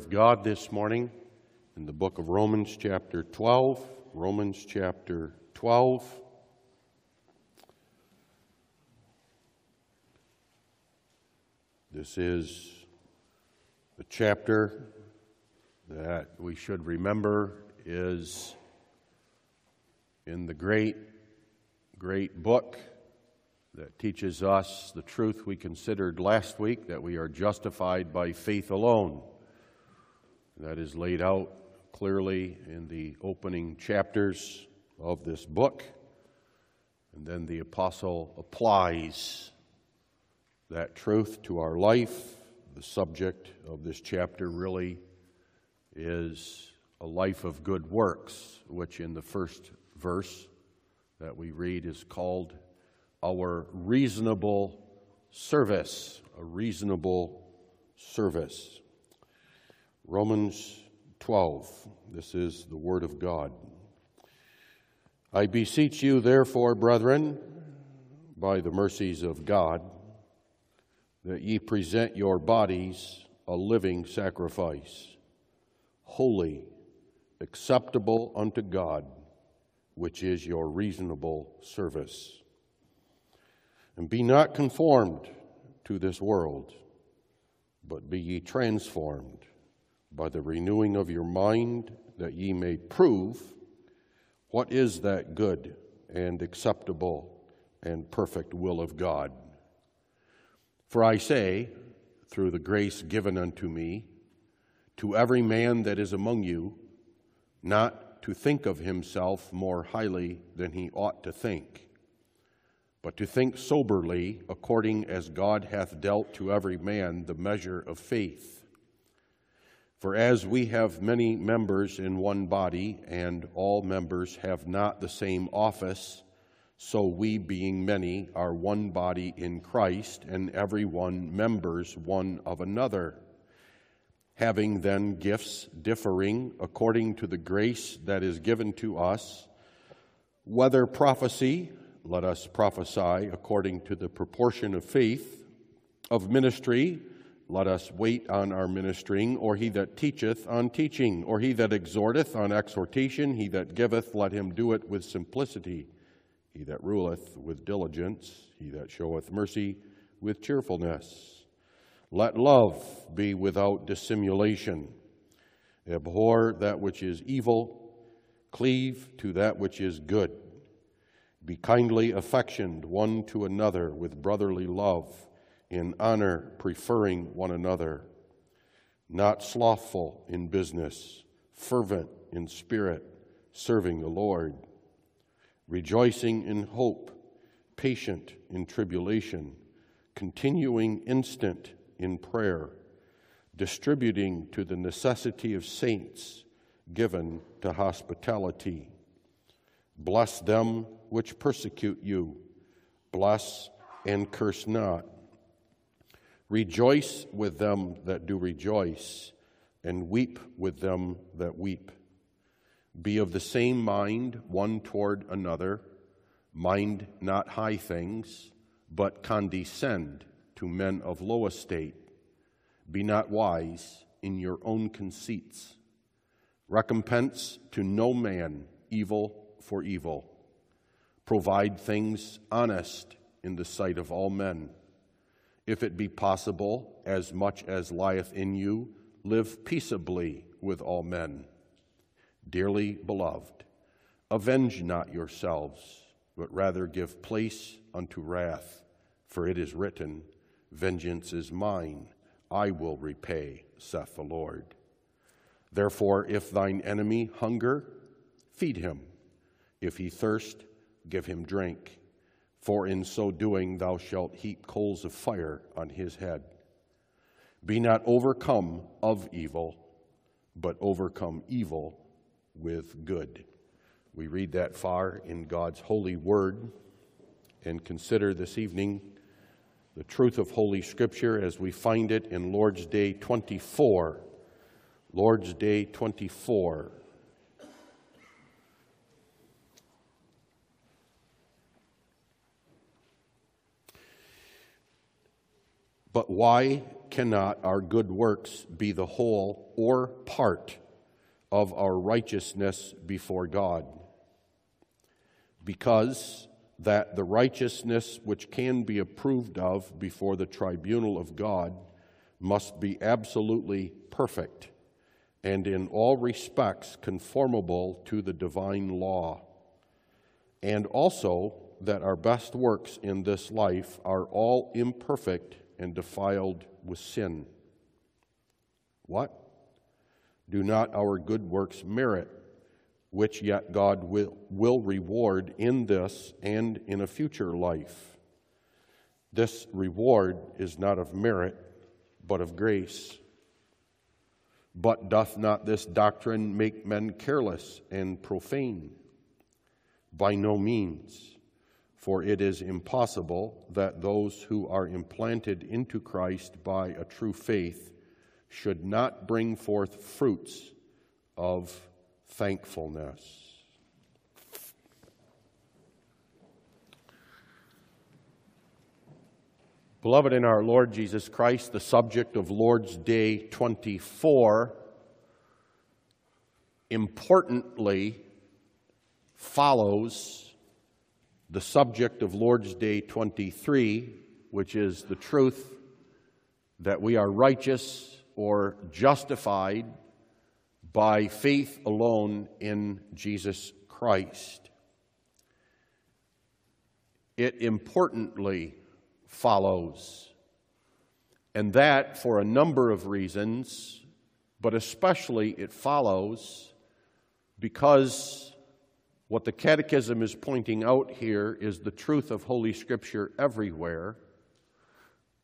of God this morning in the book of Romans, chapter 12. Romans, chapter 12. This is a chapter that we should remember is in the great, great book that teaches us the truth we considered last week that we are justified by faith alone. That is laid out clearly in the opening chapters of this book. And then the apostle applies that truth to our life. The subject of this chapter really is a life of good works, which in the first verse that we read is called our reasonable service, a reasonable service. Romans 12, this is the Word of God. I beseech you, therefore, brethren, by the mercies of God, that ye present your bodies a living sacrifice, holy, acceptable unto God, which is your reasonable service. And be not conformed to this world, but be ye transformed by the renewing of your mind, that ye may prove what is that good and acceptable and perfect will of God. For I say, through the grace given unto me, to every man that is among you, not to think of himself more highly than he ought to think but to think soberly, according as God hath dealt to every man the measure of faith. For as we have many members in one body, and all members have not the same office, so we, being many, are one body in Christ, and every one members one of another. Having then gifts differing according to the grace that is given to us, whether prophecy, let us prophesy according to the proportion of faith, of ministry, let us wait on our ministering, or he that teacheth on teaching, or he that exhorteth on exhortation, he that giveth, let him do it with simplicity, he that ruleth with diligence, he that showeth mercy with cheerfulness. Let love be without dissimulation. Abhor that which is evil, cleave to that which is good. Be kindly affectioned one to another with brotherly love, in honor preferring one another, not slothful in business, fervent in spirit, serving the Lord, rejoicing in hope, patient in tribulation, continuing instant in prayer, distributing to the necessity of saints, given to hospitality. Bless them which persecute you. Bless and curse not. Rejoice with them that do rejoice, and weep with them that weep. Be of the same mind one toward another. Mind not high things, but condescend to men of low estate. Be not wise in your own conceits. Recompense to no man evil for evil Provide things honest in the sight of all men. If it be possible, as much as lieth in you, live peaceably with all men. Dearly beloved, avenge not yourselves, but rather give place unto wrath, for it is written, Vengeance is mine, I will repay, saith the Lord. Therefore, if thine enemy hunger, feed him. If he thirst, give him drink, for in so doing thou shalt heap coals of fire on his head. Be not overcome of evil, but overcome evil with good. We read that far in God's holy word and consider this evening the truth of Holy Scripture as we find it in Lord's Day 24. Lord's Day 24. But why cannot our good works be the whole or part of our righteousness before God. Because that the righteousness which can be approved of before the tribunal of God must be absolutely perfect and in all respects conformable to the divine law. And also that our best works in this life are all imperfect and defiled with sin. What? Do not our good works merit, which yet God will, will reward in this and in a future life? This reward is not of merit, but of grace. But doth not this doctrine make men careless and profane? By no means. For it is impossible that those who are implanted into Christ by a true faith should not bring forth fruits of thankfulness. Beloved in our Lord Jesus Christ, the subject of Lord's Day 24 importantly follows the subject of Lord's Day 23, which is the truth that we are righteous or justified by faith alone in Jesus Christ. It importantly follows, and that for a number of reasons, but especially it follows because what the Catechism is pointing out here is the truth of Holy Scripture everywhere,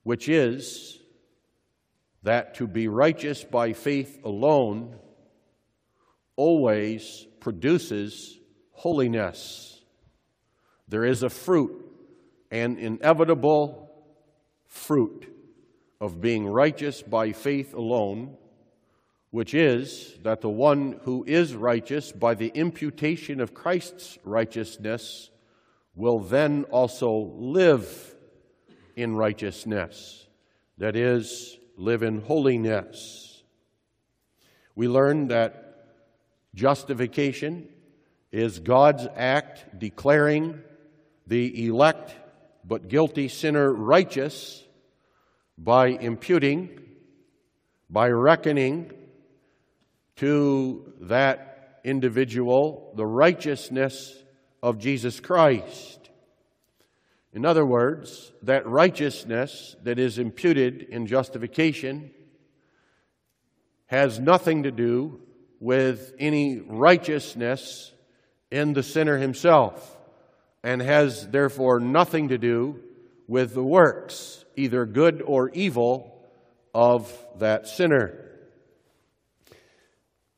which is that to be righteous by faith alone always produces holiness. There is a fruit, an inevitable fruit of being righteous by faith alone which is that the one who is righteous by the imputation of Christ's righteousness will then also live in righteousness, that is, live in holiness. We learn that justification is God's act declaring the elect but guilty sinner righteous by imputing, by reckoning to that individual the righteousness of Jesus Christ. In other words, that righteousness that is imputed in justification has nothing to do with any righteousness in the sinner himself and has therefore nothing to do with the works, either good or evil, of that sinner.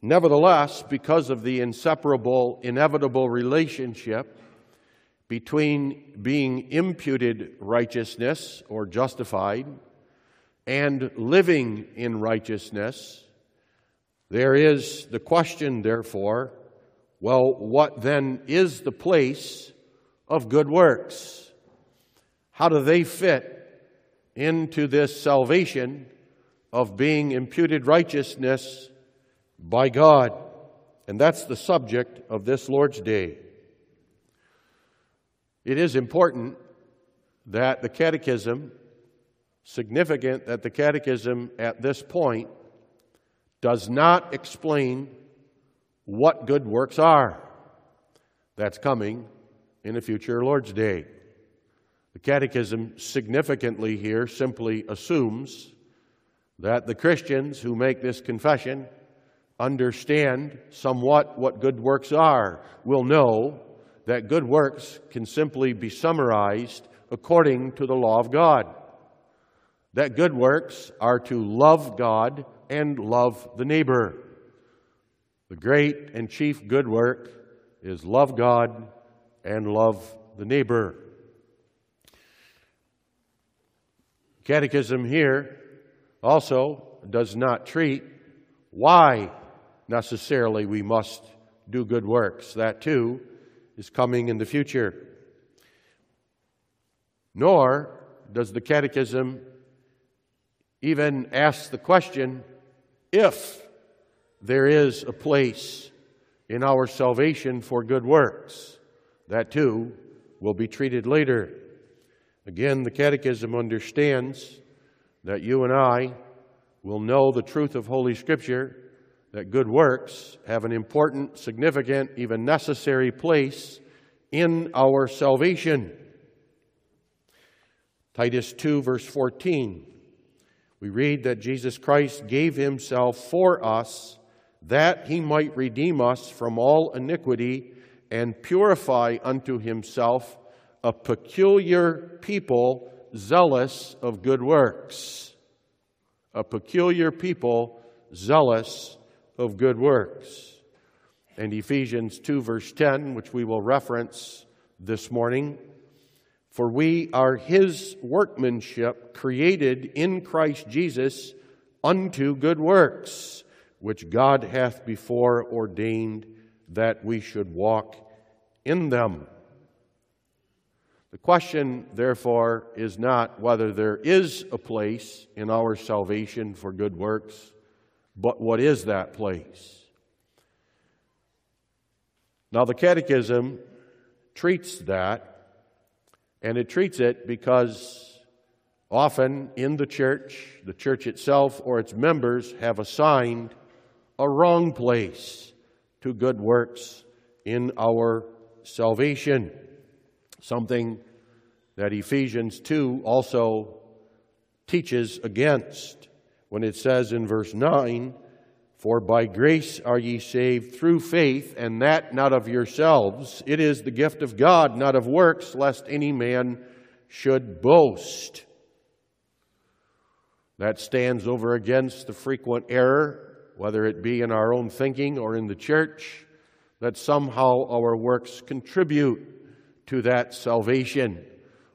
Nevertheless, because of the inseparable, inevitable relationship between being imputed righteousness or justified and living in righteousness, there is the question, therefore, well, what then is the place of good works? How do they fit into this salvation of being imputed righteousness by God. And that's the subject of this Lord's Day. It is important that the Catechism, significant that the Catechism at this point does not explain what good works are. That's coming in a future Lord's Day. The Catechism significantly here simply assumes that the Christians who make this confession understand somewhat what good works are will know that good works can simply be summarized according to the law of God. That good works are to love God and love the neighbor. The great and chief good work is love God and love the neighbor. Catechism here also does not treat why necessarily we must do good works. That too is coming in the future. Nor does the Catechism even ask the question if there is a place in our salvation for good works. That too will be treated later. Again, the Catechism understands that you and I will know the truth of Holy Scripture, that good works have an important, significant, even necessary place in our salvation. Titus 2, verse 14, we read that Jesus Christ gave himself for us that he might redeem us from all iniquity and purify unto himself a peculiar people zealous of good works. A peculiar people zealous of good works. And Ephesians 2, verse 10, which we will reference this morning. For we are his workmanship, created in Christ Jesus unto good works, which God hath before ordained that we should walk in them. The question, therefore, is not whether there is a place in our salvation for good works, but what is that place? Now, the Catechism treats that, and it treats it because often in the church, the church itself or its members have assigned a wrong place to good works in our salvation. Something that Ephesians 2 also teaches against when it says in verse 9, For by grace are ye saved through faith, and that not of yourselves. It is the gift of God, not of works, lest any man should boast. That stands over against the frequent error, whether it be in our own thinking or in the church, that somehow our works contribute to that salvation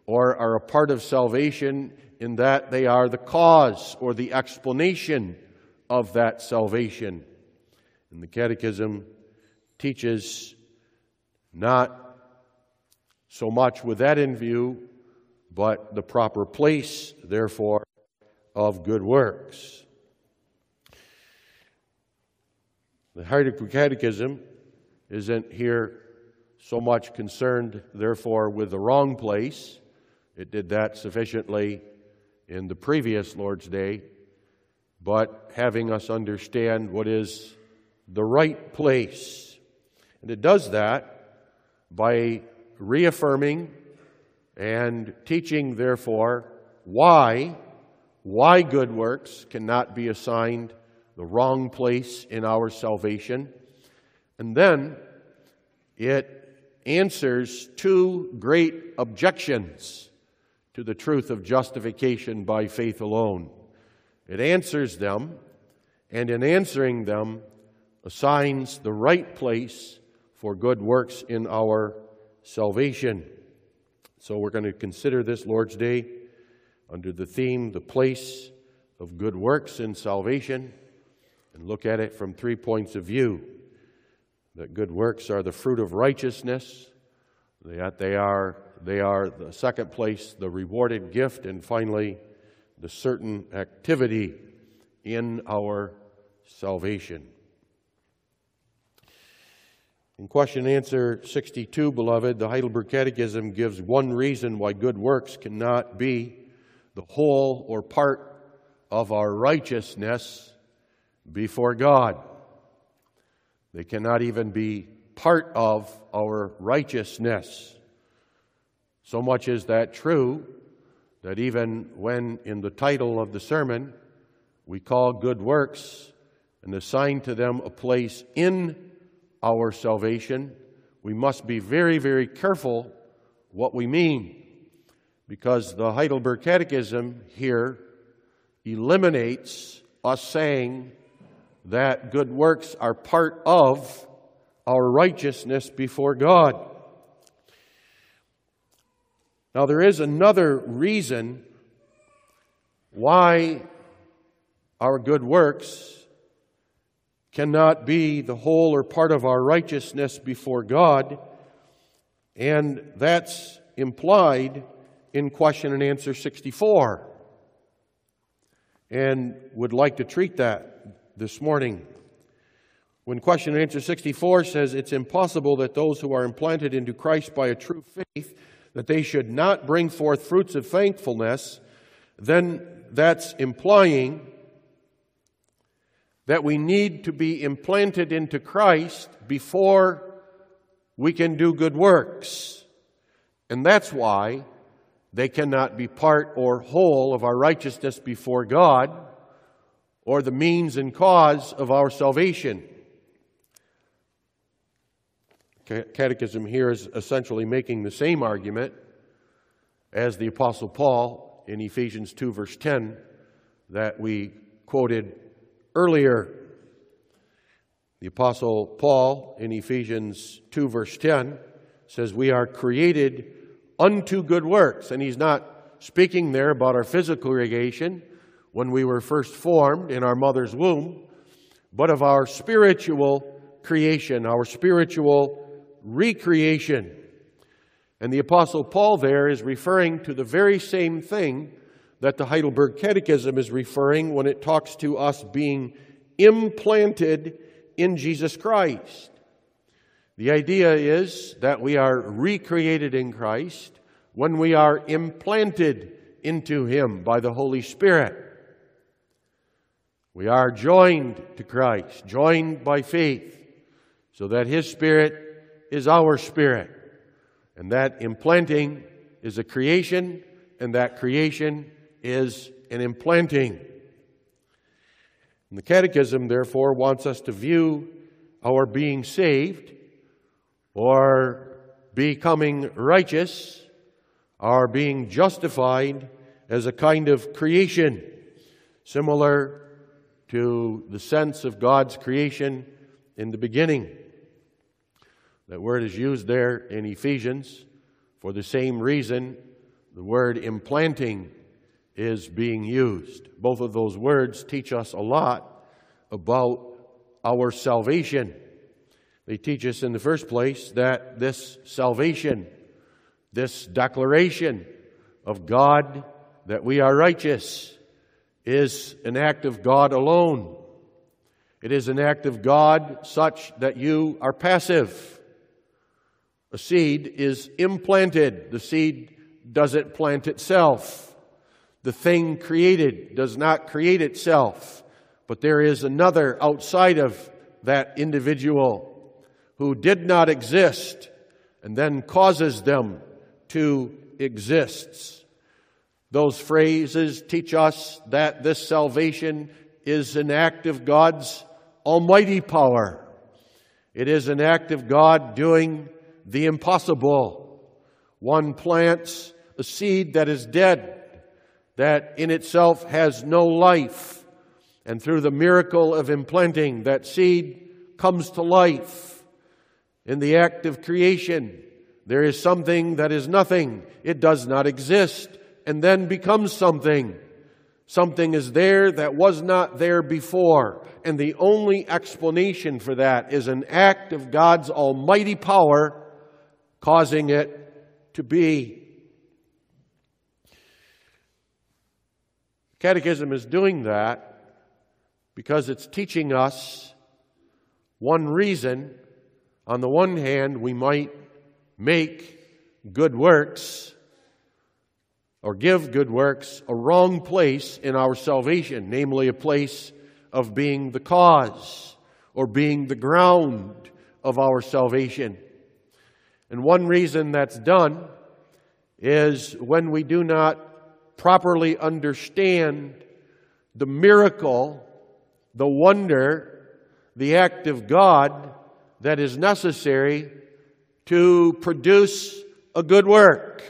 or are a part of salvation in that they are the cause or the explanation of that salvation. And the Catechism teaches not so much with that in view, but the proper place, therefore, of good works. The Heidelberg Catechism isn't here so much concerned, therefore, with the wrong place. It did that sufficiently in the previous Lord's Day, but having us understand what is the right place. And it does that by reaffirming and teaching, therefore, why, why good works cannot be assigned the wrong place in our salvation. And then it answers two great objections to the truth of justification by faith alone. It answers them, and in answering them, assigns the right place for good works in our salvation. So we're going to consider this Lord's Day under the theme, The Place of Good Works in Salvation, and look at it from three points of view that good works are the fruit of righteousness, that they are, they are the second place, the rewarded gift, and finally, the certain activity in our salvation. In question and answer 62, beloved, the Heidelberg Catechism gives one reason why good works cannot be the whole or part of our righteousness before God. They cannot even be part of our righteousness. So much is that true that even when in the title of the sermon we call good works and assign to them a place in our salvation, we must be very, very careful what we mean because the Heidelberg Catechism here eliminates us saying that good works are part of our righteousness before God. Now, there is another reason why our good works cannot be the whole or part of our righteousness before God, and that's implied in question and answer 64. and would like to treat that this morning. When question and answer 64 says it's impossible that those who are implanted into Christ by a true faith that they should not bring forth fruits of thankfulness, then that's implying that we need to be implanted into Christ before we can do good works. And that's why they cannot be part or whole of our righteousness before God or the means and cause of our salvation. Catechism here is essentially making the same argument as the Apostle Paul in Ephesians 2, verse 10, that we quoted earlier. The Apostle Paul in Ephesians 2, verse 10 says, We are created unto good works. And he's not speaking there about our physical creation when we were first formed in our mother's womb, but of our spiritual creation, our spiritual recreation. And the Apostle Paul there is referring to the very same thing that the Heidelberg Catechism is referring when it talks to us being implanted in Jesus Christ. The idea is that we are recreated in Christ when we are implanted into Him by the Holy Spirit. We are joined to Christ, joined by faith, so that His Spirit is our spirit. And that implanting is a creation, and that creation is an implanting. And the Catechism, therefore, wants us to view our being saved or becoming righteous, our being justified as a kind of creation, similar to the sense of God's creation in the beginning. That word is used there in Ephesians for the same reason the word implanting is being used. Both of those words teach us a lot about our salvation. They teach us, in the first place, that this salvation, this declaration of God that we are righteous, is an act of God alone. It is an act of God such that you are passive. A seed is implanted. The seed doesn't plant itself. The thing created does not create itself. But there is another outside of that individual who did not exist and then causes them to exist. Those phrases teach us that this salvation is an act of God's almighty power. It is an act of God doing the impossible. One plants a seed that is dead, that in itself has no life. And through the miracle of implanting, that seed comes to life. In the act of creation, there is something that is nothing. It does not exist and then becomes something. Something is there that was not there before. And the only explanation for that is an act of God's almighty power causing it to be. Catechism is doing that because it's teaching us one reason. On the one hand, we might make good works or give good works a wrong place in our salvation, namely a place of being the cause or being the ground of our salvation. And one reason that's done is when we do not properly understand the miracle, the wonder, the act of God that is necessary to produce a good work.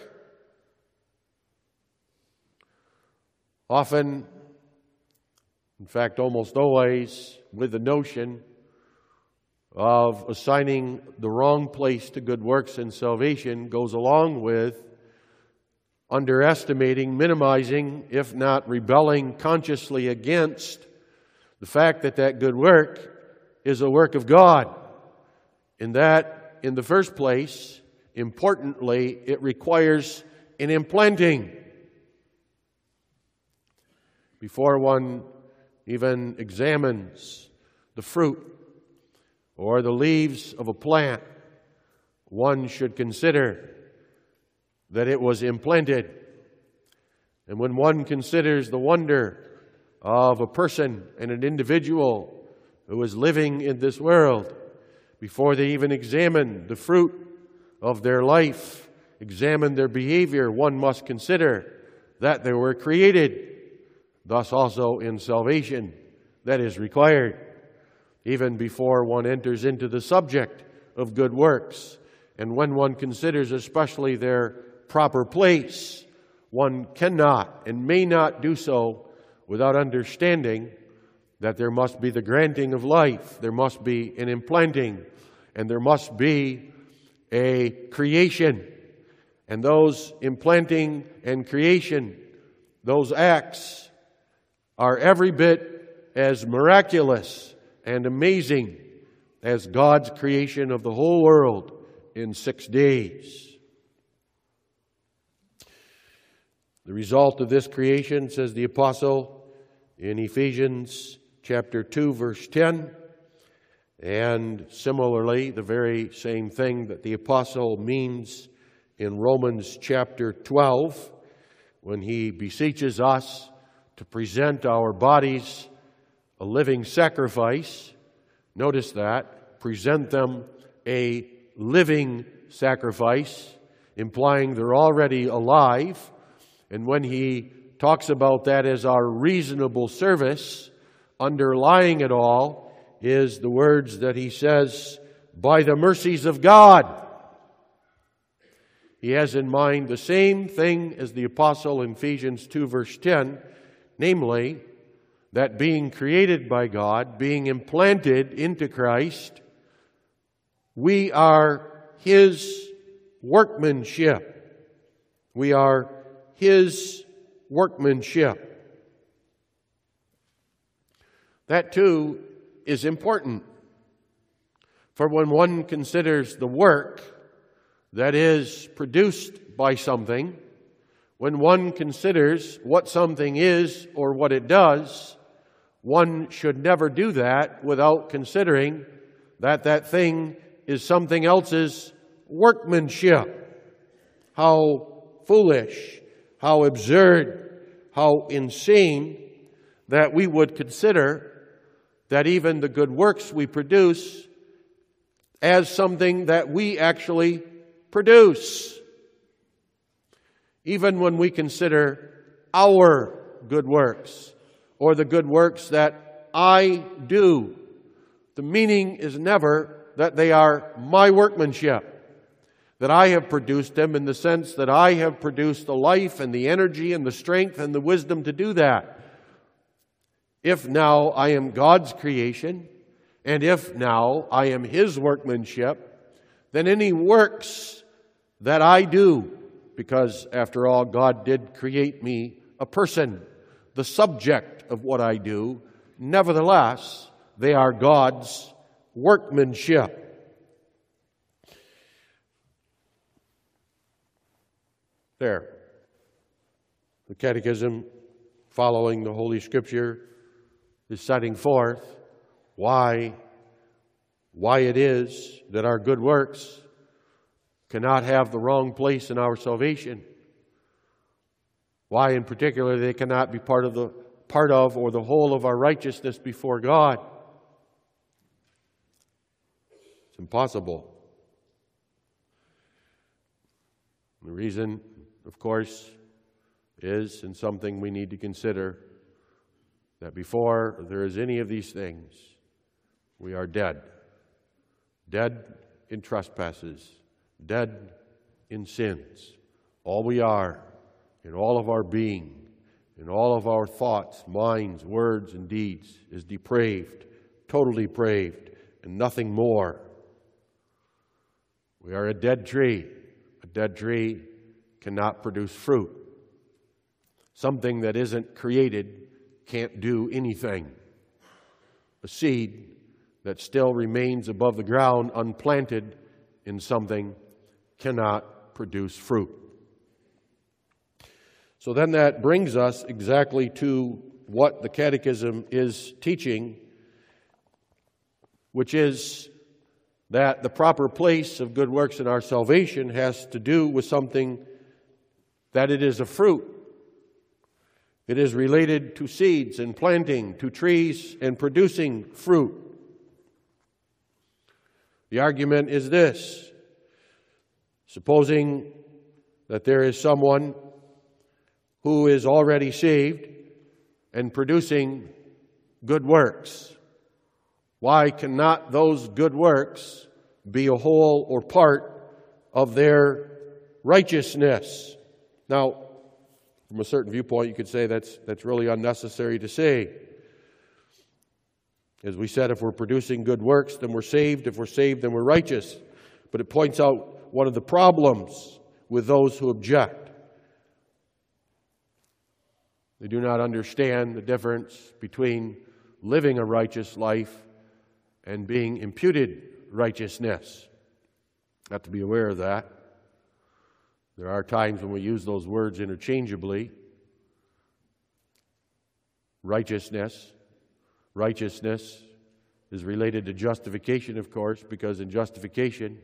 Often, in fact, almost always, with the notion of assigning the wrong place to good works and salvation goes along with underestimating, minimizing, if not rebelling consciously against the fact that that good work is a work of God. In that, in the first place, importantly, it requires an implanting. before one even examines the fruit or the leaves of a plant, one should consider that it was implanted. And when one considers the wonder of a person and an individual who is living in this world, before they even examine the fruit of their life, examine their behavior, one must consider that they were created. Thus, also in salvation, that is required, even before one enters into the subject of good works. And when one considers especially their proper place, one cannot and may not do so without understanding that there must be the granting of life, there must be an implanting, and there must be a creation. And those implanting and creation, those acts, are every bit as miraculous and amazing as God's creation of the whole world in six days. The result of this creation, says the apostle in Ephesians chapter 2, verse 10, and similarly, the very same thing that the apostle means in Romans chapter 12 when he beseeches us to present our bodies a living sacrifice. Notice that. Present them a living sacrifice, implying they're already alive. And when he talks about that as our reasonable service, underlying it all is the words that he says, by the mercies of God. He has in mind the same thing as the apostle in Ephesians 2, verse 10, namely, that being created by God, being implanted into Christ, we are His workmanship. We are His workmanship. That too is important. For when one considers the work that is produced by something, when one considers what something is or what it does, one should never do that without considering that that thing is something else's workmanship. How foolish, how absurd, how insane that we would consider that even the good works we produce as something that we actually produce. Even when we consider our good works or the good works that I do, the meaning is never that they are my workmanship, that I have produced them in the sense that I have produced the life and the energy and the strength and the wisdom to do that. If now I am God's creation, and if now I am His workmanship, then any works that I do, because after all, God did create me a person, the subject of what I do, nevertheless, they are God's workmanship. There. The Catechism, following the Holy Scripture, is setting forth why, why it is that our good works cannot have the wrong place in our salvation. Why, in particular, they cannot be part of the part of or the whole of our righteousness before God. It's impossible. The reason, of course, is, and something we need to consider, that before there is any of these things, we are dead. Dead in trespasses, dead in sins. All we are, in all of our being, in all of our thoughts, minds, words, and deeds, is depraved, totally depraved, and nothing more. We are a dead tree. A dead tree cannot produce fruit. Something that isn't created can't do anything. A seed that still remains above the ground, unplanted in something, cannot produce fruit. So then that brings us exactly to what the Catechism is teaching, which is that the proper place of good works in our salvation has to do with something that it is a fruit. It is related to seeds and planting, to trees and producing fruit. The argument is this supposing that there is someone who is already saved and producing good works. Why cannot those good works be a whole or part of their righteousness? Now, from a certain viewpoint, you could say that's, that's really unnecessary to say. As we said, if we're producing good works, then we're saved. If we're saved, then we're righteous. But it points out one of the problems with those who object. They do not understand the difference between living a righteous life and being imputed righteousness. Have to be aware of that. There are times when we use those words interchangeably. Righteousness. Righteousness is related to justification, of course, because in justification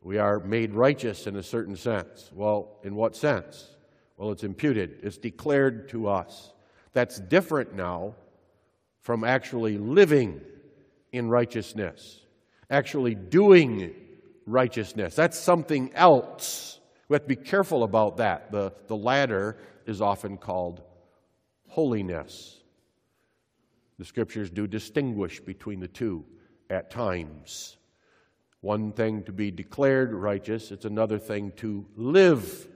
we are made righteous in a certain sense. Well, in what sense? Well, it's imputed, it's declared to us. That's different now from actually living in righteousness, actually doing righteousness. That's something else. We have to be careful about that. The, the latter is often called holiness. The scriptures do distinguish between the two at times. One thing to be declared righteous, it's another thing to live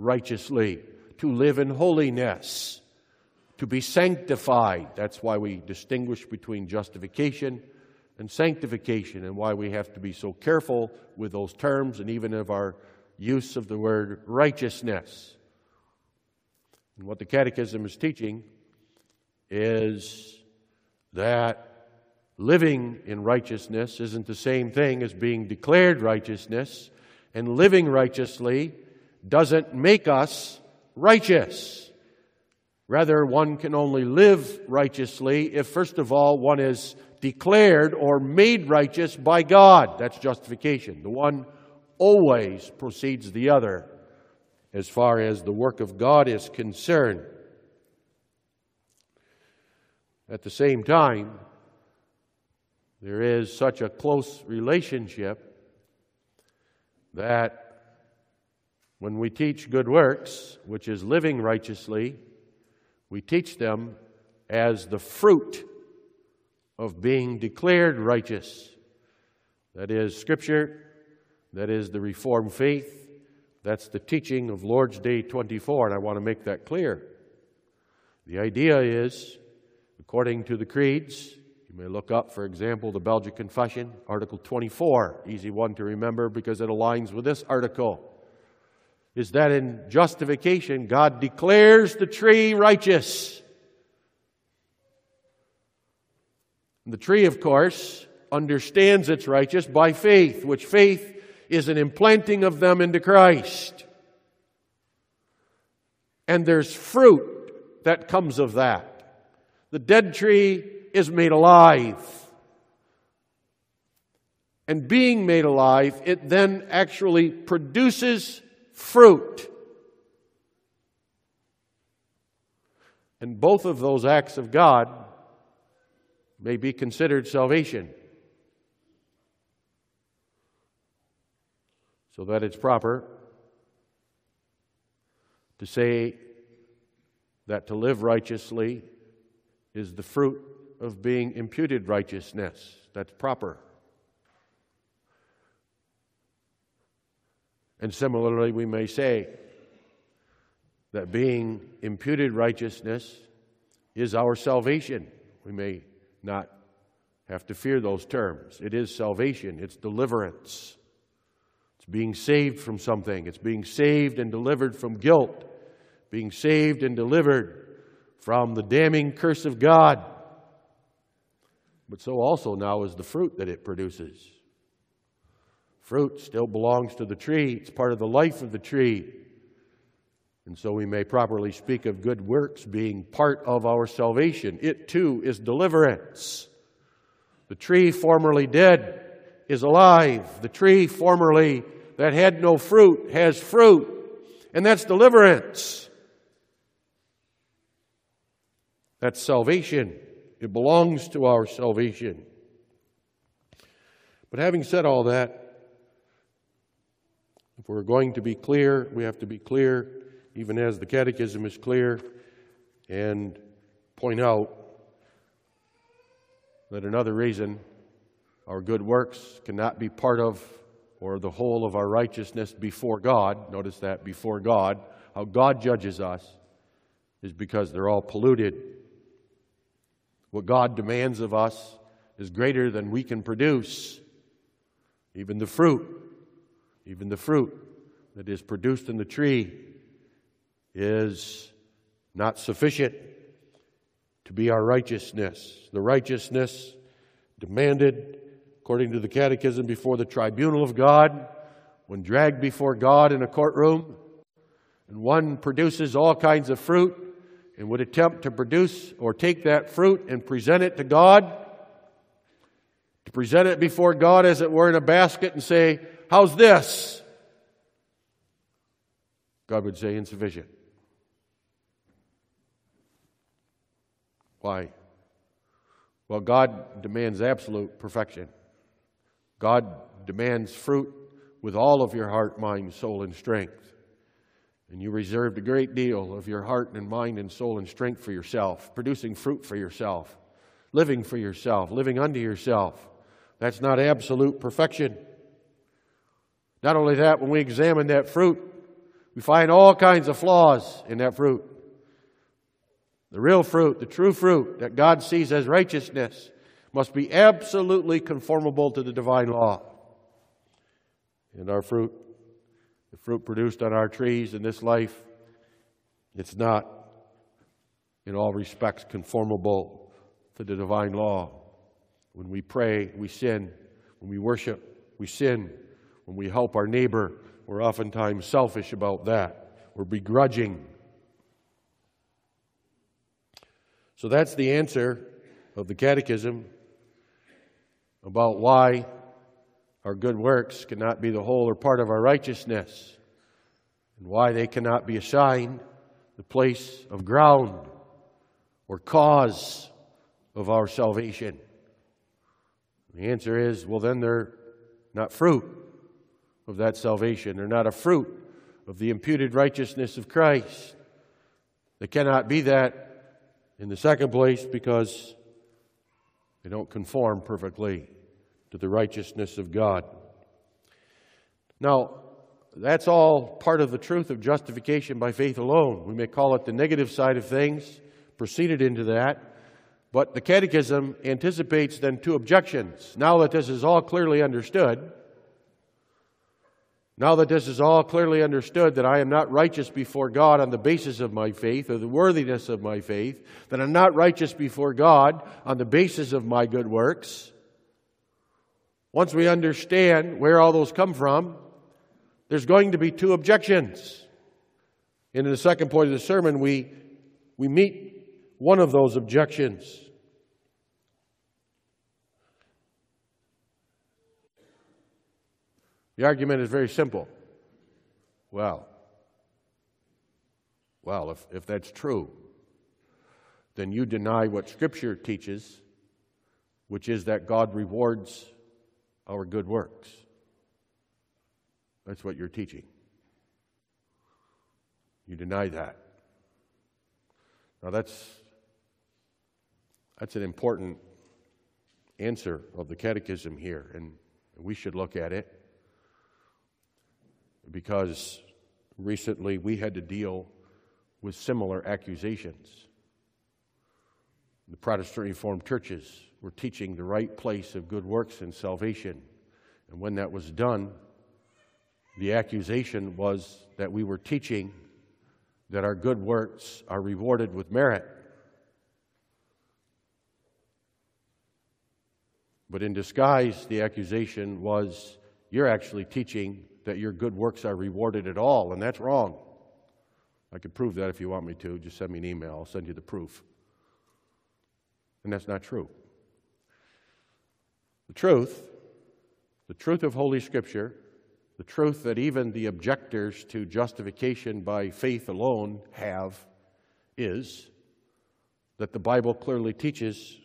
righteously, to live in holiness, to be sanctified. That's why we distinguish between justification and sanctification, and why we have to be so careful with those terms and even of our use of the word righteousness. And what the Catechism is teaching is that living in righteousness isn't the same thing as being declared righteousness, and living righteously doesn't make us righteous. Rather, one can only live righteously if, first of all, one is declared or made righteous by God. That's justification. The one always precedes the other as far as the work of God is concerned. At the same time, there is such a close relationship that when we teach good works, which is living righteously, we teach them as the fruit of being declared righteous. That is Scripture, that is the Reformed faith, that's the teaching of Lord's Day 24, and I want to make that clear. The idea is, according to the creeds, you may look up, for example, the Belgic Confession, Article 24, easy one to remember because it aligns with this article, is that in justification, God declares the tree righteous. The tree, of course, understands it's righteous by faith, which faith is an implanting of them into Christ. And there's fruit that comes of that. The dead tree is made alive. And being made alive, it then actually produces fruit. And both of those acts of God may be considered salvation. So that it's proper to say that to live righteously is the fruit of being imputed righteousness. That's proper. And similarly, we may say that being imputed righteousness is our salvation. We may not have to fear those terms. It is salvation, it's deliverance. It's being saved from something, it's being saved and delivered from guilt, being saved and delivered from the damning curse of God. But so also now is the fruit that it produces. Fruit still belongs to the tree, it's part of the life of the tree. And so we may properly speak of good works being part of our salvation. It too is deliverance. The tree formerly dead is alive. The tree formerly that had no fruit has fruit. And that's deliverance. That's salvation. It belongs to our salvation. But having said all that, we're going to be clear, we have to be clear, even as the Catechism is clear, and point out that another reason our good works cannot be part of or the whole of our righteousness before God, notice that, before God, how God judges us, is because they're all polluted. What God demands of us is greater than we can produce. Even the fruit, even the fruit that is produced in the tree is not sufficient to be our righteousness. The righteousness demanded, according to the Catechism, before the tribunal of God, when dragged before God in a courtroom, and one produces all kinds of fruit and would attempt to produce or take that fruit and present it to God to present it before God as it were in a basket and say, How's this? God would say, Insufficient. Why? Well, God demands absolute perfection. God demands fruit with all of your heart, mind, soul, and strength. And you reserved a great deal of your heart and mind and soul and strength for yourself, producing fruit for yourself, living for yourself, living unto yourself. That's not absolute perfection. Not only that, when we examine that fruit, we find all kinds of flaws in that fruit. The real fruit, the true fruit that God sees as righteousness, must be absolutely conformable to the divine law. And our fruit, the fruit produced on our trees in this life, it's not in all respects conformable to the divine law. When we pray, we sin. When we worship, we sin. When we help our neighbor, we're oftentimes selfish about that. We're begrudging. So that's the answer of the Catechism about why our good works cannot be the whole or part of our righteousness, and why they cannot be assigned the place of ground or cause of our salvation. The answer is well, then they're not fruit of that salvation. They're not a fruit of the imputed righteousness of Christ. They cannot be that in the second place because they don't conform perfectly to the righteousness of God. Now, that's all part of the truth of justification by faith alone. We may call it the negative side of things, proceeded into that. But the Catechism anticipates then two objections. Now that this is all clearly understood, now that this is all clearly understood, that I am not righteous before God on the basis of my faith or the worthiness of my faith, that I'm not righteous before God on the basis of my good works, once we understand where all those come from, there's going to be two objections. And in the second point of the sermon, we, we meet one of those objections. The argument is very simple. Well, well, if, if that's true, then you deny what Scripture teaches, which is that God rewards our good works. That's what you're teaching. You deny that. Now, that's that's an important answer of the Catechism here, and we should look at it because recently we had to deal with similar accusations. The Protestant Reformed churches were teaching the right place of good works and salvation. And when that was done, the accusation was that we were teaching that our good works are rewarded with merit. But in disguise, the accusation was you're actually teaching that your good works are rewarded at all, and that's wrong. I could prove that if you want me to. Just send me an email, I'll send you the proof. And that's not true. The truth, the truth of Holy Scripture, the truth that even the objectors to justification by faith alone have, is that the Bible clearly teaches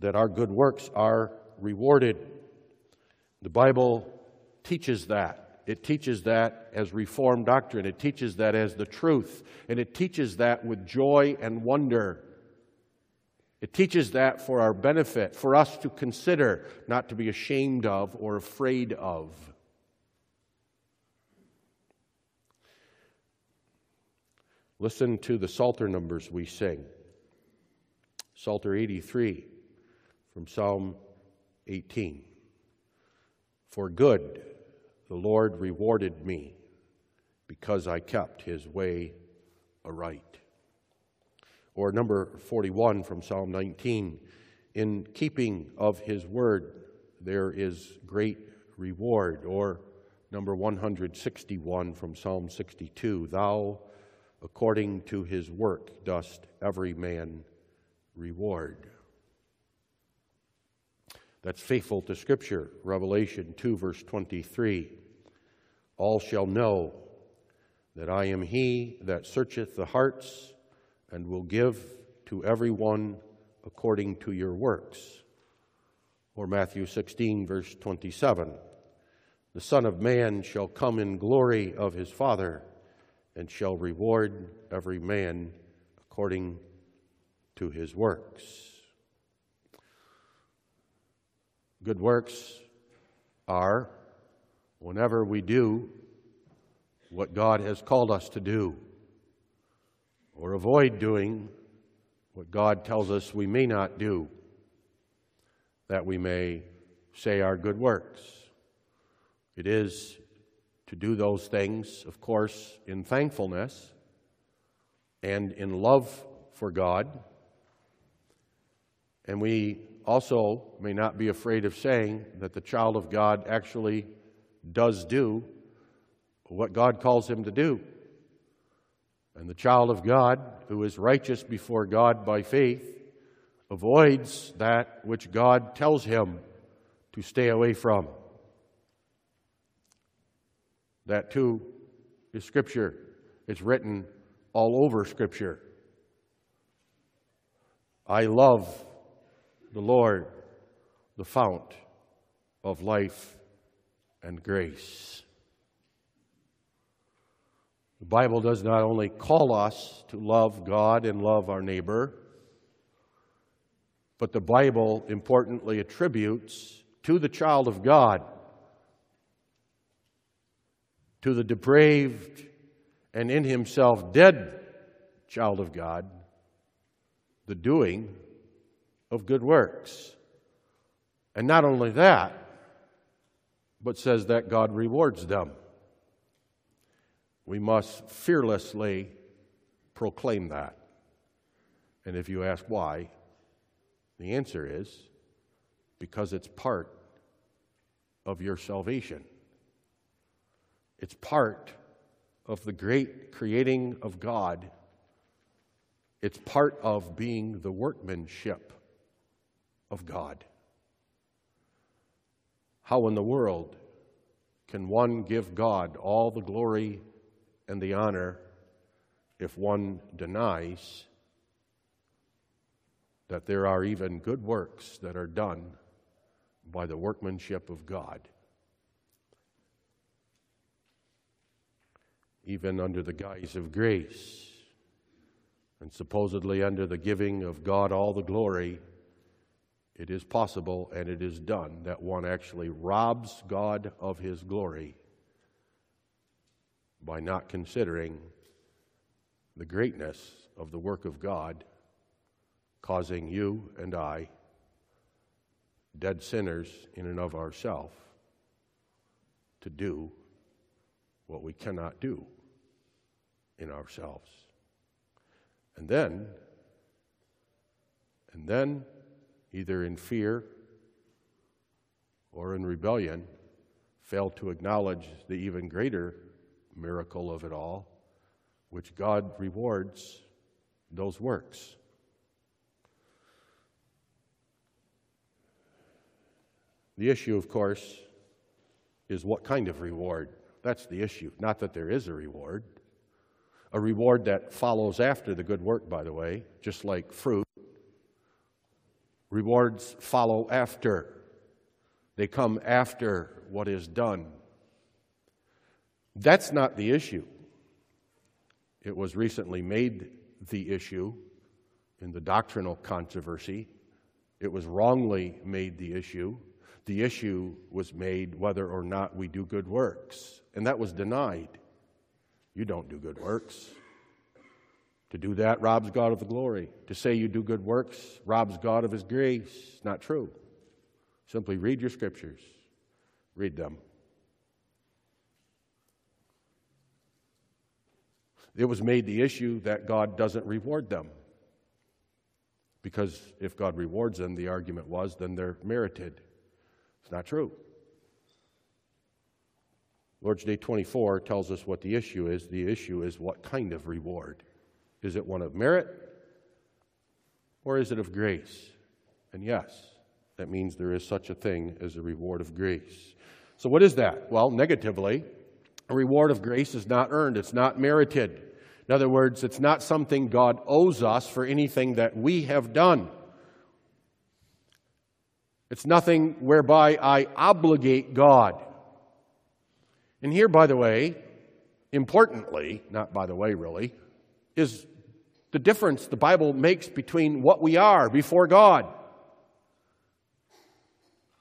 that our good works are rewarded. The Bible teaches that. It teaches that as Reformed doctrine. It teaches that as the truth. And it teaches that with joy and wonder. It teaches that for our benefit, for us to consider, not to be ashamed of or afraid of. Listen to the Psalter numbers we sing. Psalter 83 from Psalm 18. For good the Lord rewarded me because I kept his way aright. Or number 41 from Psalm 19. In keeping of his word there is great reward. Or number 161 from Psalm 62. Thou, according to his work, dost every man reward. That's faithful to Scripture. Revelation 2, verse 23. All shall know that I am he that searcheth the hearts and will give to every one according to your works. Or Matthew 16, verse 27. The Son of Man shall come in glory of his Father and shall reward every man according to his works. Good works are whenever we do what God has called us to do, or avoid doing what God tells us we may not do, that we may say our good works. It is to do those things, of course, in thankfulness and in love for God and we also may not be afraid of saying that the child of God actually does do what God calls him to do. And the child of God, who is righteous before God by faith, avoids that which God tells him to stay away from. That too is Scripture. It's written all over Scripture. I love the Lord, the fount of life and grace. The Bible does not only call us to love God and love our neighbor, but the Bible importantly attributes to the child of God, to the depraved and in himself dead child of God, the doing of good works. And not only that, but says that God rewards them. We must fearlessly proclaim that. And if you ask why, the answer is because it's part of your salvation. It's part of the great creating of God. It's part of being the workmanship of God. How in the world can one give God all the glory and the honor if one denies that there are even good works that are done by the workmanship of God? Even under the guise of grace, and supposedly under the giving of God all the glory it is possible and it is done that one actually robs God of his glory by not considering the greatness of the work of God, causing you and I, dead sinners in and of ourselves, to do what we cannot do in ourselves. And then, and then either in fear or in rebellion, fail to acknowledge the even greater miracle of it all, which God rewards those works. The issue, of course, is what kind of reward. That's the issue. Not that there is a reward. A reward that follows after the good work, by the way, just like fruit. Rewards follow after, they come after what is done. That's not the issue. It was recently made the issue in the doctrinal controversy. It was wrongly made the issue. The issue was made whether or not we do good works, and that was denied. You don't do good works. To do that robs God of the glory. To say you do good works robs God of His grace. Not true. Simply read your scriptures, read them. It was made the issue that God doesn't reward them. Because if God rewards them, the argument was, then they're merited. It's not true. Lord's Day 24 tells us what the issue is. The issue is what kind of reward. Is it one of merit or is it of grace? And yes, that means there is such a thing as a reward of grace. So, what is that? Well, negatively, a reward of grace is not earned, it's not merited. In other words, it's not something God owes us for anything that we have done. It's nothing whereby I obligate God. And here, by the way, importantly, not by the way really, is the difference the Bible makes between what we are before God.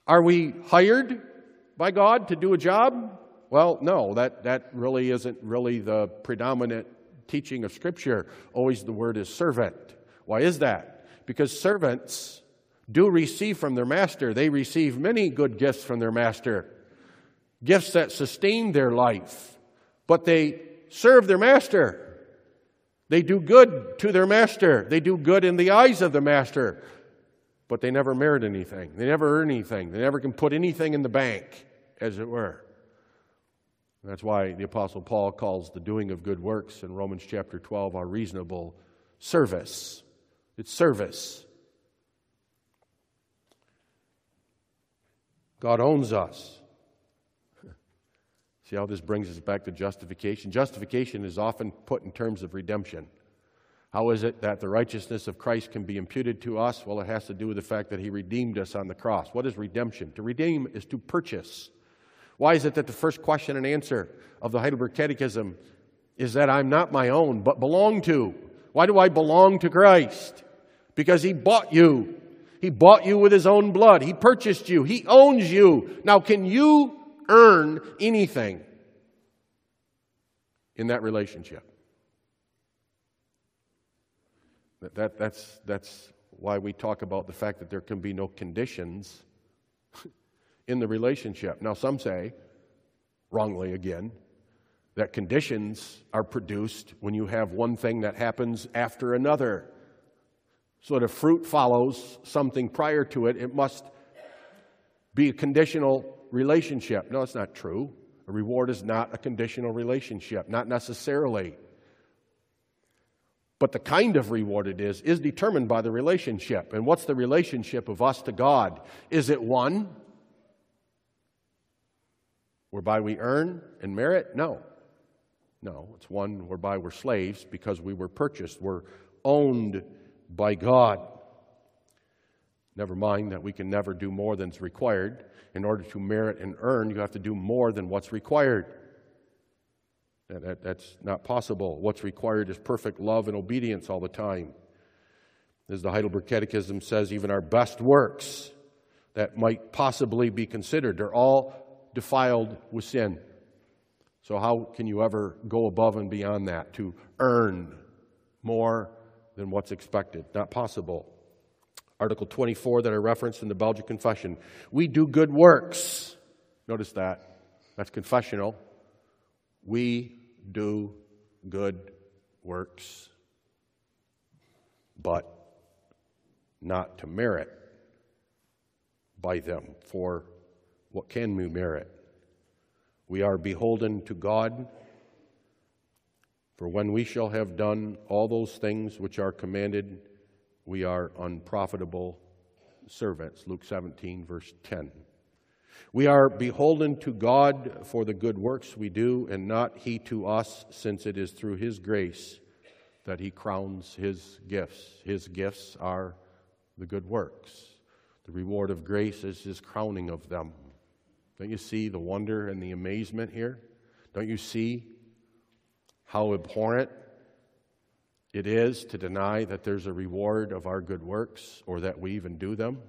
Are we hired by God to do a job? Well, no, that, that really isn't really the predominant teaching of Scripture. Always the word is servant. Why is that? Because servants do receive from their master. They receive many good gifts from their master, gifts that sustain their life, but they serve their master. They do good to their master. They do good in the eyes of the master, but they never merit anything. They never earn anything. They never can put anything in the bank, as it were. That's why the Apostle Paul calls the doing of good works in Romans chapter 12 our reasonable service. It's service. God owns us. See how this brings us back to justification? Justification is often put in terms of redemption. How is it that the righteousness of Christ can be imputed to us? Well, it has to do with the fact that he redeemed us on the cross. What is redemption? To redeem is to purchase. Why is it that the first question and answer of the Heidelberg Catechism is that I'm not my own, but belong to? Why do I belong to Christ? Because he bought you. He bought you with his own blood. He purchased you. He owns you. Now, can you earn anything in that relationship? That, that, that's, that's why we talk about the fact that there can be no conditions in the relationship. Now, some say, wrongly again, that conditions are produced when you have one thing that happens after another. So if fruit follows something prior to it, it must be a conditional relationship. No, it's not true. A reward is not a conditional relationship, not necessarily. But the kind of reward it is, is determined by the relationship. And what's the relationship of us to God? Is it one whereby we earn and merit? No. No, it's one whereby we're slaves because we were purchased, we're owned by God. Never mind that we can never do more than's required. In order to merit and earn, you have to do more than what's required. That, that, that's not possible. What's required is perfect love and obedience all the time. As the Heidelberg Catechism says, even our best works that might possibly be considered, they're all defiled with sin. So, how can you ever go above and beyond that to earn more than what's expected. Not possible. Article 24 that I referenced in the Belgic Confession. We do good works. Notice that. That's confessional. We do good works, but not to merit by them. For what can we merit? We are beholden to God For when we shall have done all those things which are commanded, we are unprofitable servants. Luke 17, verse 10. We are beholden to God for the good works we do, and not He to us, since it is through His grace that He crowns His gifts. His gifts are the good works. The reward of grace is His crowning of them. Don't you see the wonder and the amazement here? Don't you see how abhorrent it is to deny that there's a reward of our good works or that we even do them,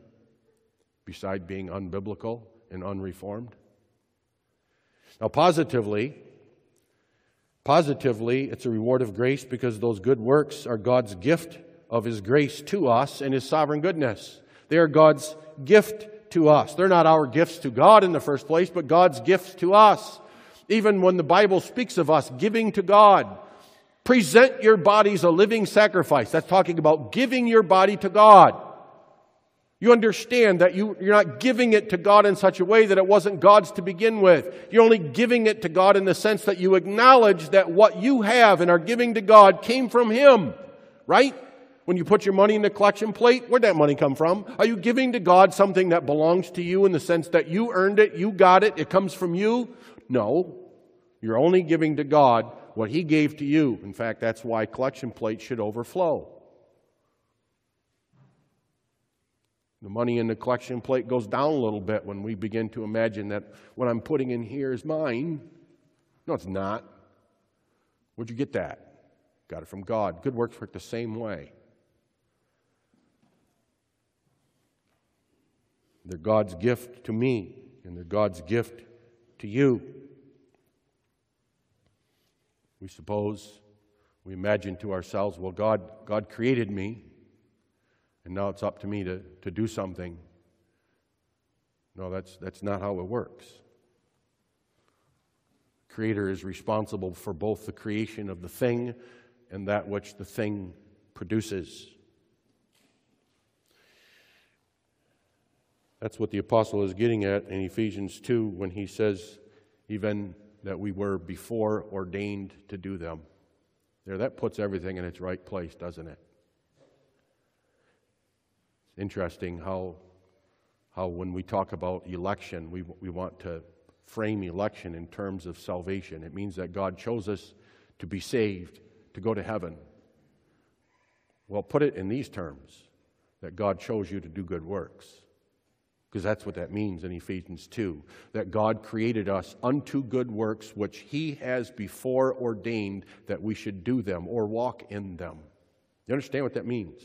beside being unbiblical and unreformed? Now, positively, positively, it's a reward of grace because those good works are God's gift of His grace to us and His sovereign goodness. They are God's gift to us. They're not our gifts to God in the first place, but God's gifts to us. Even when the Bible speaks of us giving to God, present your bodies a living sacrifice. That's talking about giving your body to God. You understand that you, you're not giving it to God in such a way that it wasn't God's to begin with. You're only giving it to God in the sense that you acknowledge that what you have and are giving to God came from Him, right? When you put your money in the collection plate, where'd that money come from? Are you giving to God something that belongs to you in the sense that you earned it, you got it, it comes from you? No. You're only giving to God what He gave to you. In fact, that's why collection plates should overflow. The money in the collection plate goes down a little bit when we begin to imagine that what I'm putting in here is mine. No, it's not. Where'd you get that? Got it from God. Good works work the same way. They're God's gift to me, and they're God's gift to you. We suppose, we imagine to ourselves, well, God, God created me. And now it's up to me to, to do something. No, that's, that's not how it works. Creator is responsible for both the creation of the thing and that which the thing produces. That's what the apostle is getting at in Ephesians 2 when he says, even that we were before ordained to do them. There, that puts everything in its right place, doesn't it? It's interesting how, how when we talk about election, we, we want to frame election in terms of salvation. It means that God chose us to be saved, to go to heaven. Well, put it in these terms that God chose you to do good works. Because that's what that means in Ephesians 2 that God created us unto good works which He has before ordained that we should do them or walk in them. You understand what that means?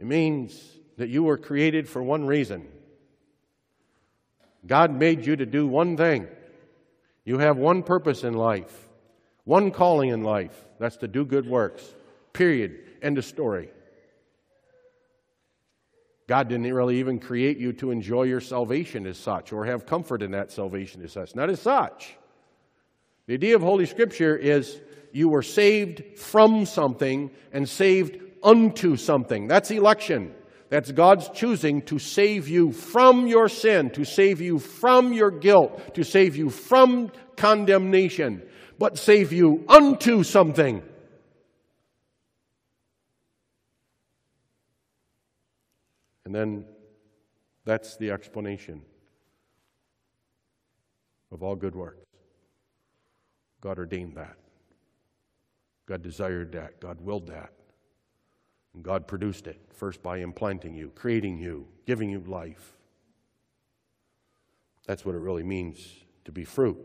It means that you were created for one reason. God made you to do one thing. You have one purpose in life, one calling in life. That's to do good works. Period. End of story. God didn't really even create you to enjoy your salvation as such or have comfort in that salvation as such. Not as such. The idea of Holy Scripture is you were saved from something and saved unto something. That's election. That's God's choosing to save you from your sin, to save you from your guilt, to save you from condemnation, but save you unto something. And then that's the explanation of all good works. God ordained that. God desired that. God willed that. And God produced it, first by implanting you, creating you, giving you life. That's what it really means to be fruit.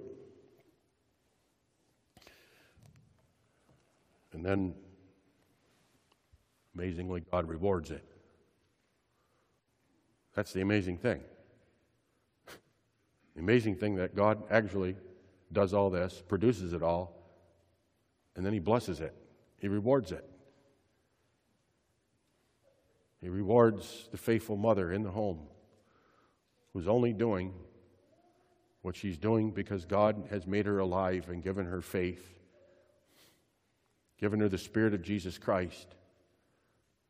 And then, amazingly, God rewards it. That's the amazing thing. The amazing thing that God actually does all this, produces it all, and then He blesses it, He rewards it. He rewards the faithful mother in the home who's only doing what she's doing because God has made her alive and given her faith, given her the Spirit of Jesus Christ,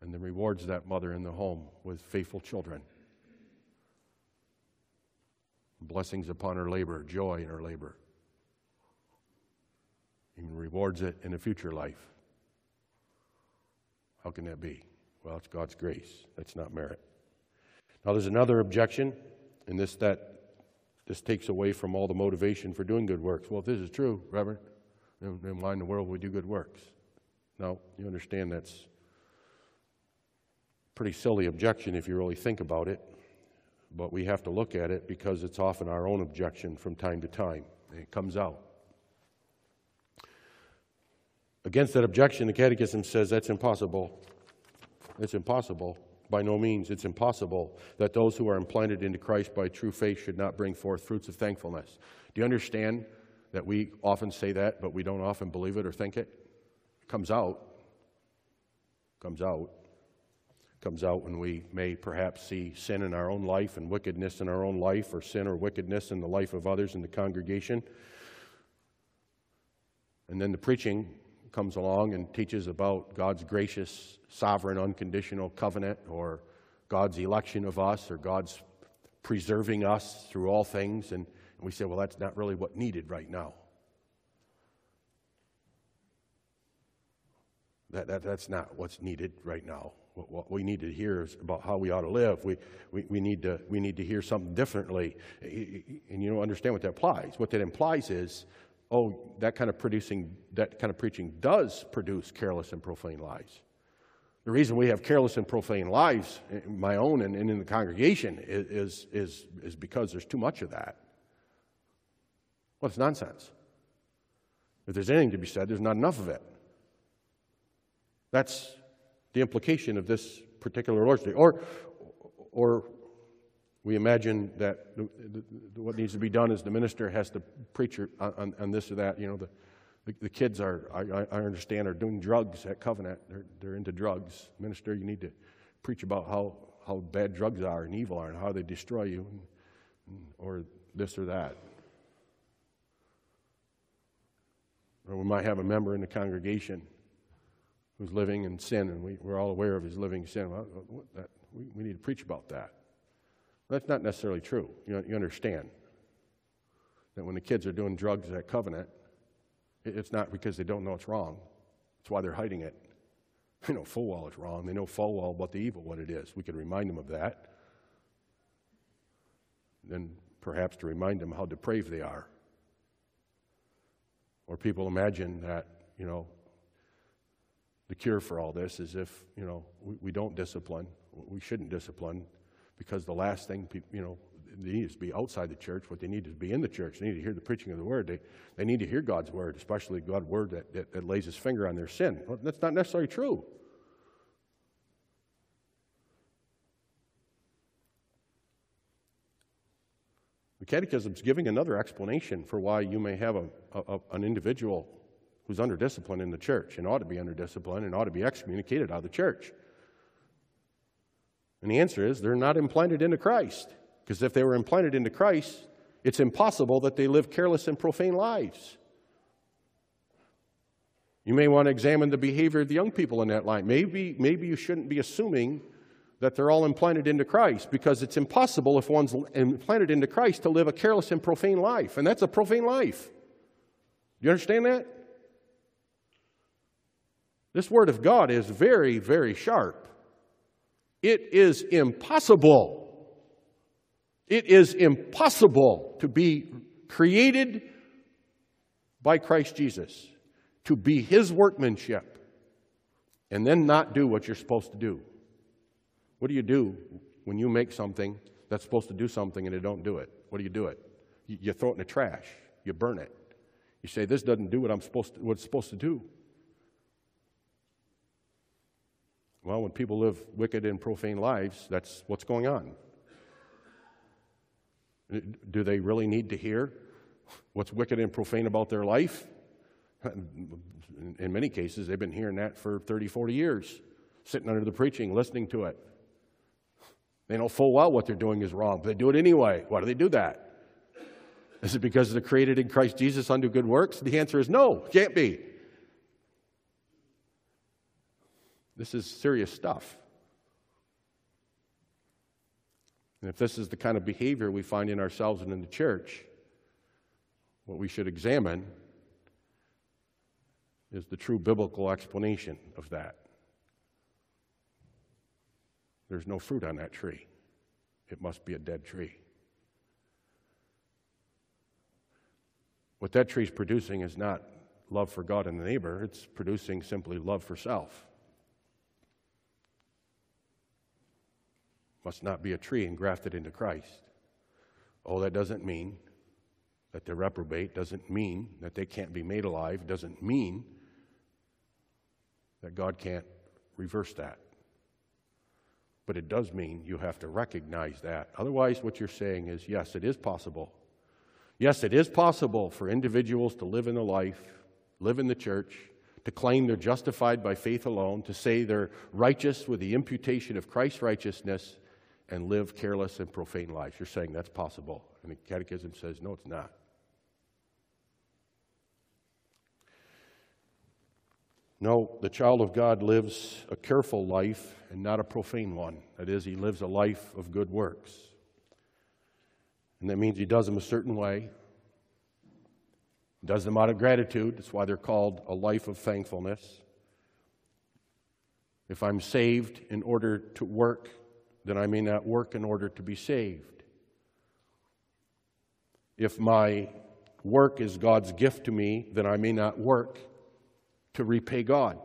and then rewards that mother in the home with faithful children. Blessings upon her labor, joy in her labor. even rewards it in a future life. How can that be? Well, it's God's grace. That's not merit. Now, there's another objection, and this that this takes away from all the motivation for doing good works. Well, if this is true, Reverend, then, why in the world would we do good works? No, you understand that's pretty silly objection if you really think about it, but we have to look at it because it's often our own objection from time to time. It comes out. Against that objection, the Catechism says that's impossible. It's impossible. By no means, it's impossible that those who are implanted into Christ by true faith should not bring forth fruits of thankfulness. Do you understand that we often say that, but we don't often believe it or think it? It comes out. Comes out. Comes out when we may perhaps see sin in our own life and wickedness in our own life, or sin or wickedness in the life of others in the congregation. And then the preaching comes along and teaches about God's gracious, sovereign, unconditional covenant, or God's election of us, or God's preserving us through all things. And we say, well, that's not really what needed right now. That, that, that's not what's needed right now. What, we need to hear is about how we ought to live. We, we, we, need to, we need to hear something differently. And you don't understand what that implies. What that implies is oh, that kind of producing, that kind of preaching does produce careless and profane lives. The reason we have careless and profane lives, eh, my own and, and in the congregation, is, is, is because there's too much of that. Well, it's nonsense. If there's anything to be said, there's not enough of it. That's the implication of this particular Day. Or, or we imagine that the, the, what needs to be done is the minister has to preach on, on this or that. You know, the, the, the kids are, I, I, understand, are doing drugs at Covenant. They're, they're into drugs. Minister, you need to preach about how, how bad drugs are and evil are and how they destroy you, and, or this or that. Or we might have a member in the congregation who's living in sin, and we, we're all aware of his living sin. Well, that, we, we need to preach about that. That's not necessarily true. You, you understand that when the kids are doing drugs at Covenant, it's not because they don't know it's wrong. It's why they're hiding it. They know full well it's wrong. They know full well what the evil, what it is. We can remind them of that. Then perhaps to remind them how depraved they are. Or people imagine that, you know, the cure for all this is if, you know, we, we don't discipline, we shouldn't discipline, because the last thing people, you know, they need to be outside the church. What they need is to be in the church. They need to hear the preaching of the word. They, they need to hear God's word, especially God's word that, that, that lays his finger on their sin. Well, that's not necessarily true. The Catechism is giving another explanation for why you may have a, a, an individual who's under discipline in the church and ought to be under discipline and ought to be excommunicated out of the church. And the answer is they're not implanted into Christ. Because if they were implanted into Christ, it's impossible that they live careless and profane lives. You may want to examine the behavior of the young people in that line. Maybe, maybe you shouldn't be assuming that they're all implanted into Christ because it's impossible if one's implanted into Christ to live a careless and profane life. And that's a profane life. Do you understand that? This Word of God is very, very sharp. It is impossible. It is impossible to be created by Christ Jesus, to be His workmanship, and then not do what you're supposed to do. What do you do when you make something that's supposed to do something and it don't do it? What do you do it? You throw it in the trash. You burn it. You say, this doesn't do what I'm supposed to, what it's supposed to do. Well, when people live wicked and profane lives, that's what's going on. Do they really need to hear what's wicked and profane about their life? In many cases, they've been hearing that for 30, 40 years, sitting under the preaching, listening to it. They know full well what they're doing is wrong, but they do it anyway. Why do they do that? Is it because they're created in Christ Jesus unto good works? The answer is no, can't be. This is serious stuff. And if this is the kind of behavior we find in ourselves and in the church, what we should examine is the true biblical explanation of that. There's no fruit on that tree. It must be a dead tree. What that tree is producing is not love for God and the neighbor, it's producing simply love for self. Must not be a tree engrafted into Christ. Oh, that doesn't mean that they're reprobate, doesn't mean that they can't be made alive, doesn't mean that God can't reverse that. But it does mean you have to recognize that. Otherwise, what you're saying is yes, it is possible. Yes, it is possible for individuals to live in the life, live in the church, to claim they're justified by faith alone, to say they're righteous with the imputation of Christ's righteousness, and live careless and profane lives. You're saying that's possible. And the Catechism says, no, it's not. No, the child of God lives a careful life and not a profane one. That is, he lives a life of good works. And that means he does them a certain way, does them out of gratitude. That's why they're called a life of thankfulness. If I'm saved in order to work, then I may not work in order to be saved. If my work is God's gift to me, then I may not work to repay God.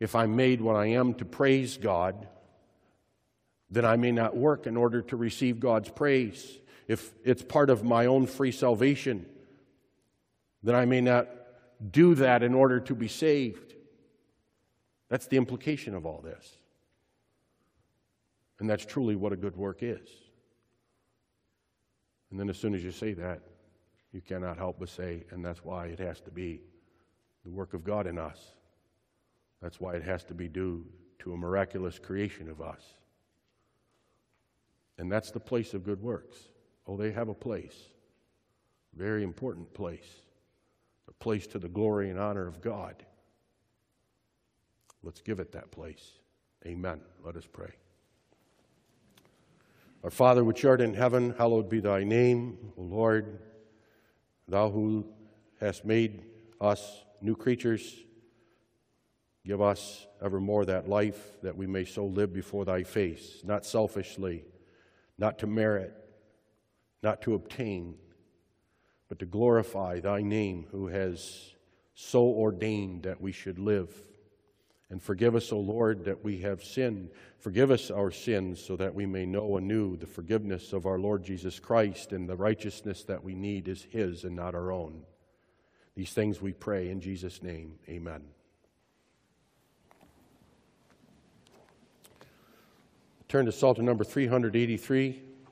If I'm made what I am to praise God, then I may not work in order to receive God's praise. If it's part of my own free salvation, then I may not do that in order to be saved. That's the implication of all this. And that's truly what a good work is. And then as soon as you say that, you cannot help but say, and that's why it has to be the work of God in us. That's why it has to be due to a miraculous creation of us. And that's the place of good works. Oh, they have a place, very important place, a place to the glory and honor of God. Let's give it that place. Amen. Let us pray. Our Father, which art in heaven, hallowed be thy name, o Lord. Thou who hast made us new creatures, give us evermore that life that we may so live before thy face, not selfishly, not to merit, not to obtain, but to glorify thy name who has so ordained that we should live. And forgive us, O Lord, that we have sinned. Forgive us our sins so that we may know anew the forgiveness of our Lord Jesus Christ and the righteousness that we need is His and not our own. These things we pray in Jesus' name. Amen. Turn to Psalter number 383.